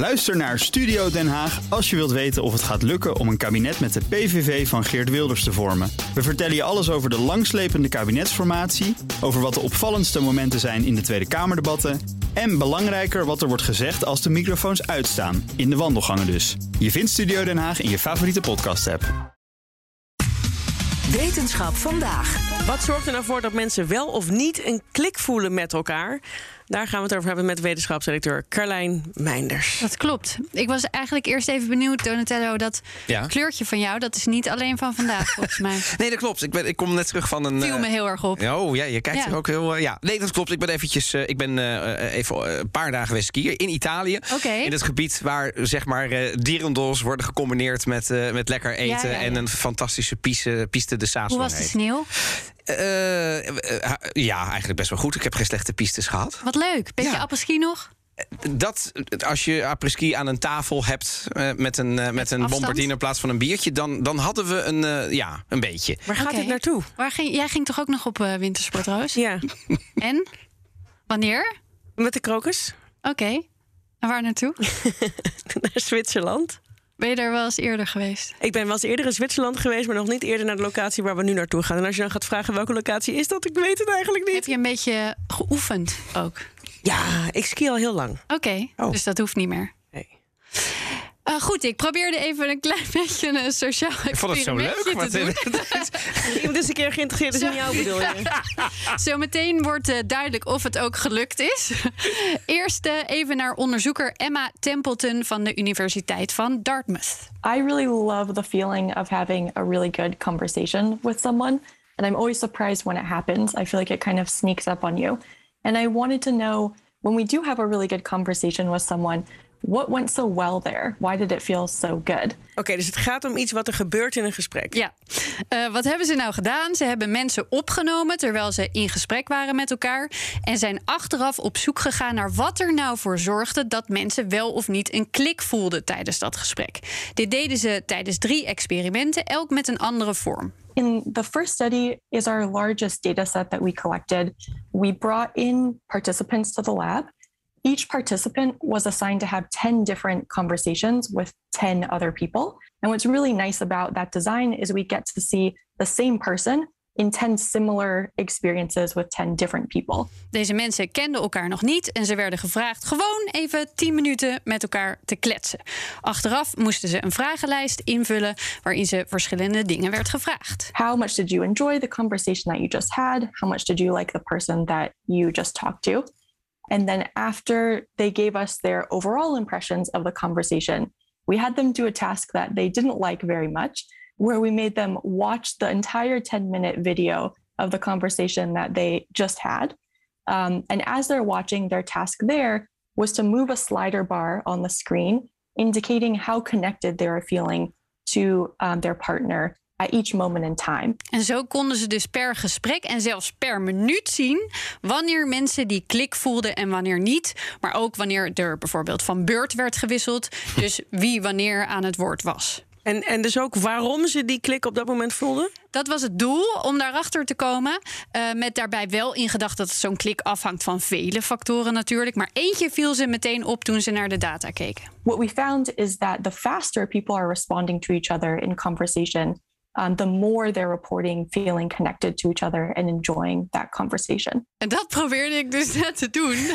Luister naar Studio Den Haag als je wilt weten of het gaat lukken om een kabinet met de PVV van Geert Wilders te vormen. We vertellen je alles over de langslepende kabinetsformatie, over wat de opvallendste momenten zijn in de Tweede Kamerdebatten en belangrijker wat er wordt gezegd als de microfoons uitstaan, in de wandelgangen dus. Je vindt Studio Den Haag in je favoriete podcast-app. Wetenschap vandaag. Wat zorgt er nou voor dat mensen wel of niet een klik voelen met elkaar? Daar gaan we het over hebben met wetenschapsdirecteur Carlijn Meinders. Dat klopt. Ik was eigenlijk eerst even benieuwd, Donatello, dat Ja. kleurtje van jou, dat is niet alleen van vandaag, volgens mij. Nee, dat klopt. Ik, ben, ik kom net terug van een. Viel me eh, heel erg op. Oh ja, je kijkt Ja. er ook heel. eh, ja, nee, dat klopt. Ik ben eventjes. eh, ik ben eh, even een paar dagen geweest skiën in Italië. Oké. In het gebied waar zeg maar eh dierendols worden gecombineerd met, eh, met lekker eten Ja, ja, ja. en een fantastische piste, piste de Saas. Hoe was de sneeuw? Eh, eh, ja, eigenlijk best wel goed. Ik heb geen slechte pistes gehad. Wat leuk. Beetje Ja. apres-ski nog? Dat, als je apres-ski aan een tafel hebt eh, met een, eh, met een bombardine in plaats van een biertje, dan, dan hadden we een, eh, ja, een beetje. Waar gaat Oké. dit naartoe? Waar ging, jij ging toch ook nog op eh, wintersport, Roos? Ja, En? Wanneer? met de krokus Oké. En waar naartoe? naar Zwitserland. Ben je daar wel eens eerder geweest? Ik ben wel eens eerder in Zwitserland geweest, maar nog niet eerder naar de locatie waar we nu naartoe gaan. En als je dan gaat vragen welke locatie is dat, ik weet het eigenlijk Heb niet. je een beetje geoefend ook? Ja, ik ski al heel lang. Oké, Oh. dus dat hoeft niet meer. Nee. Eh, goed, ik probeerde even een klein beetje een sociaal Ik vond het zo leuk. experimentje maar te doen. Iemand is een keer geïnteresseerd is in jou, bedoel je? Zometeen wordt eh, duidelijk of het ook gelukt is. Eerst eh, even naar onderzoeker Emma Templeton van de Universiteit van Dartmouth. I really love the feeling of having a really good conversation with someone. And I'm always surprised when it happens. I feel like it kind of sneaks up on you. And I wanted to know when we do have a really good conversation with someone, what went so well there? Why did it feel so good? Oké, dus het gaat om iets wat er gebeurt in een gesprek. Ja, Eh, wat hebben ze nou gedaan? Ze hebben mensen opgenomen terwijl ze in gesprek waren met elkaar. En zijn achteraf op zoek gegaan naar wat er nou voor zorgde dat mensen wel of niet een klik voelden tijdens dat gesprek. Dit deden ze tijdens drie experimenten, elk met een andere vorm. In the first study is our largest data set that we collected. We brought in participants to the lab. Each participant was assigned to have 10 different conversations with 10 other people. And what's really nice about that design is we get to see the same person in 10 similar experiences with 10 different people. Deze mensen kenden elkaar nog niet en ze werden gevraagd gewoon even 10 minuten met elkaar te kletsen. Achteraf moesten ze een vragenlijst invullen waarin ze verschillende dingen werd gevraagd. How much did you enjoy the conversation that you just had? How much did you like the person that you just talked to? And then after they gave us their overall impressions of the conversation, we had them do a task that they didn't like very much, where we made them watch the entire 10 minute video of the conversation that they just had. Um, and as they're watching, their task there was to move a slider bar on the screen, indicating how connected they were feeling to um, their partner at each moment in time. En zo konden ze dus per gesprek en zelfs per minuut zien wanneer mensen die klik voelden en wanneer niet. Maar ook wanneer er bijvoorbeeld van beurt werd gewisseld. Dus wie wanneer aan het woord was. En, en dus ook waarom ze die klik op dat moment voelden? Dat was het doel om daarachter te komen. eh, met daarbij wel in gedachten dat zo'n klik afhangt van vele factoren natuurlijk. Maar eentje viel ze meteen op toen ze naar de data keken. What we found is that the faster people are responding to each other in conversation, um, the more they're reporting feeling connected to each other and enjoying that conversation. En dat probeerde ik dus net te doen.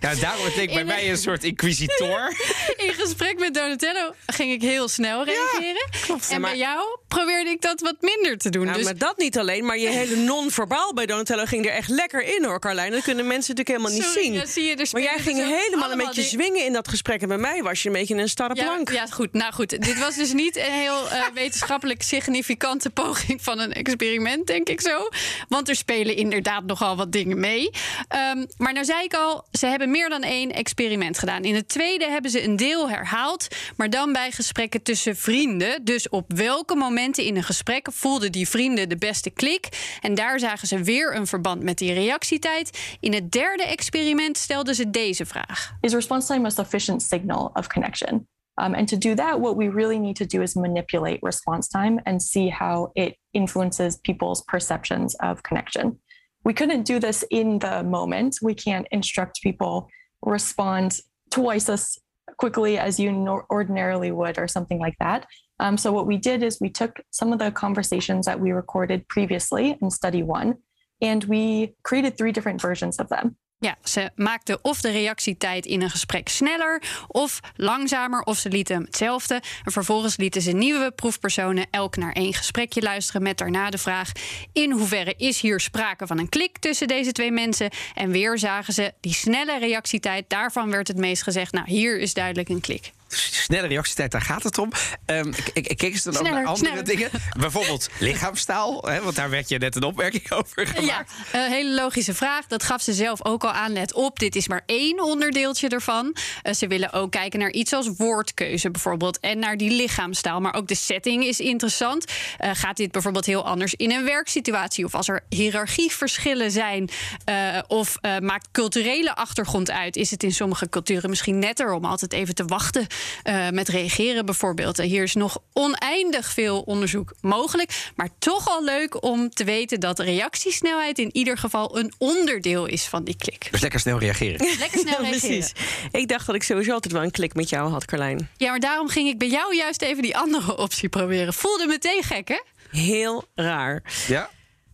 Ja, daarom denk ik bij In- mij een soort inquisitor. In gesprek met Donatello ging ik heel snel reageren. en maar- bij jou probeerde ik dat wat minder te doen. Nou, dus maar dat niet alleen, maar je hele non-verbaal bij Donatello ging er echt lekker in hoor, Carlijn. Dat kunnen mensen natuurlijk helemaal niet zien. ja, zie je, maar jij dus ging ook helemaal een beetje die- zwingen in dat gesprek. En bij mij was je een beetje een starre plank. ja, goed. Nou goed, dit was dus niet een heel eh, wetenschappelijk significante poging van een experiment, denk ik zo. Want er spelen inderdaad nogal wat dingen mee. Ehm, maar nou zei ik al, ze hebben meer dan één experiment gedaan. In het tweede hebben ze een deel herhaald, maar dan bij gesprekken tussen vrienden. Dus op welke momenten in een gesprek voelden die vrienden de beste klik? En daar zagen ze weer een verband met die reactietijd. In het derde experiment stelden ze deze vraag. Is response time a sufficient signal of connection? Um, and to do that, what we really need to do is manipulate response time and see how it influences people's perceptions of connection. We couldn't do this in the moment. We can't instruct people respond twice as quickly as you ordinarily would, or something like that. Um, so, what we did is we took some of the conversations that we recorded previously in study one, and we created three different versions of them. Ja, ze maakten of de reactietijd in een gesprek sneller of langzamer, of ze lieten hem hetzelfde. En vervolgens lieten ze nieuwe proefpersonen elk naar één gesprekje luisteren met daarna de vraag: in hoeverre is hier sprake van een klik tussen deze twee mensen? En weer zagen ze die snelle reactietijd. Daarvan werd het meest gezegd: nou, hier is duidelijk een klik. Snelle reactietijd, daar gaat het om. Um, ik, ik, ik keek eens dan ook naar andere sneller. dingen. Bijvoorbeeld lichaamstaal, hè, want daar werd je net een opmerking over gemaakt. Ja, een hele logische vraag. Dat gaf ze zelf ook al aan. Let op, dit is maar één onderdeeltje ervan. Eh, ze willen ook kijken naar iets als woordkeuze bijvoorbeeld. En naar die lichaamstaal. Maar ook de setting is interessant. Eh, gaat dit bijvoorbeeld heel anders in een werksituatie? Of als er hiërarchieverschillen zijn? eh, of maakt culturele achtergrond uit? Is het in sommige culturen misschien netter om altijd even te wachten eh, met reageren bijvoorbeeld? En hier is nog oneindig veel onderzoek mogelijk. Maar toch al leuk om te weten dat reactiesnelheid in ieder geval een onderdeel is van die klik. Dus lekker snel reageren. Lekker snel reageren. Precies. Ik dacht dat ik sowieso altijd wel een klik met jou had, Carlijn. Ja, maar daarom ging ik bij jou juist even die andere optie proberen. Voelde meteen gek, hè? Heel raar. Ja?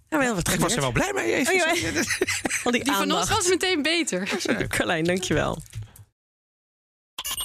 Nou, wel wat Ik was er wel blij mee. Even. Oh, ja. Die, Die van ons was meteen beter. Carlijn, dankjewel.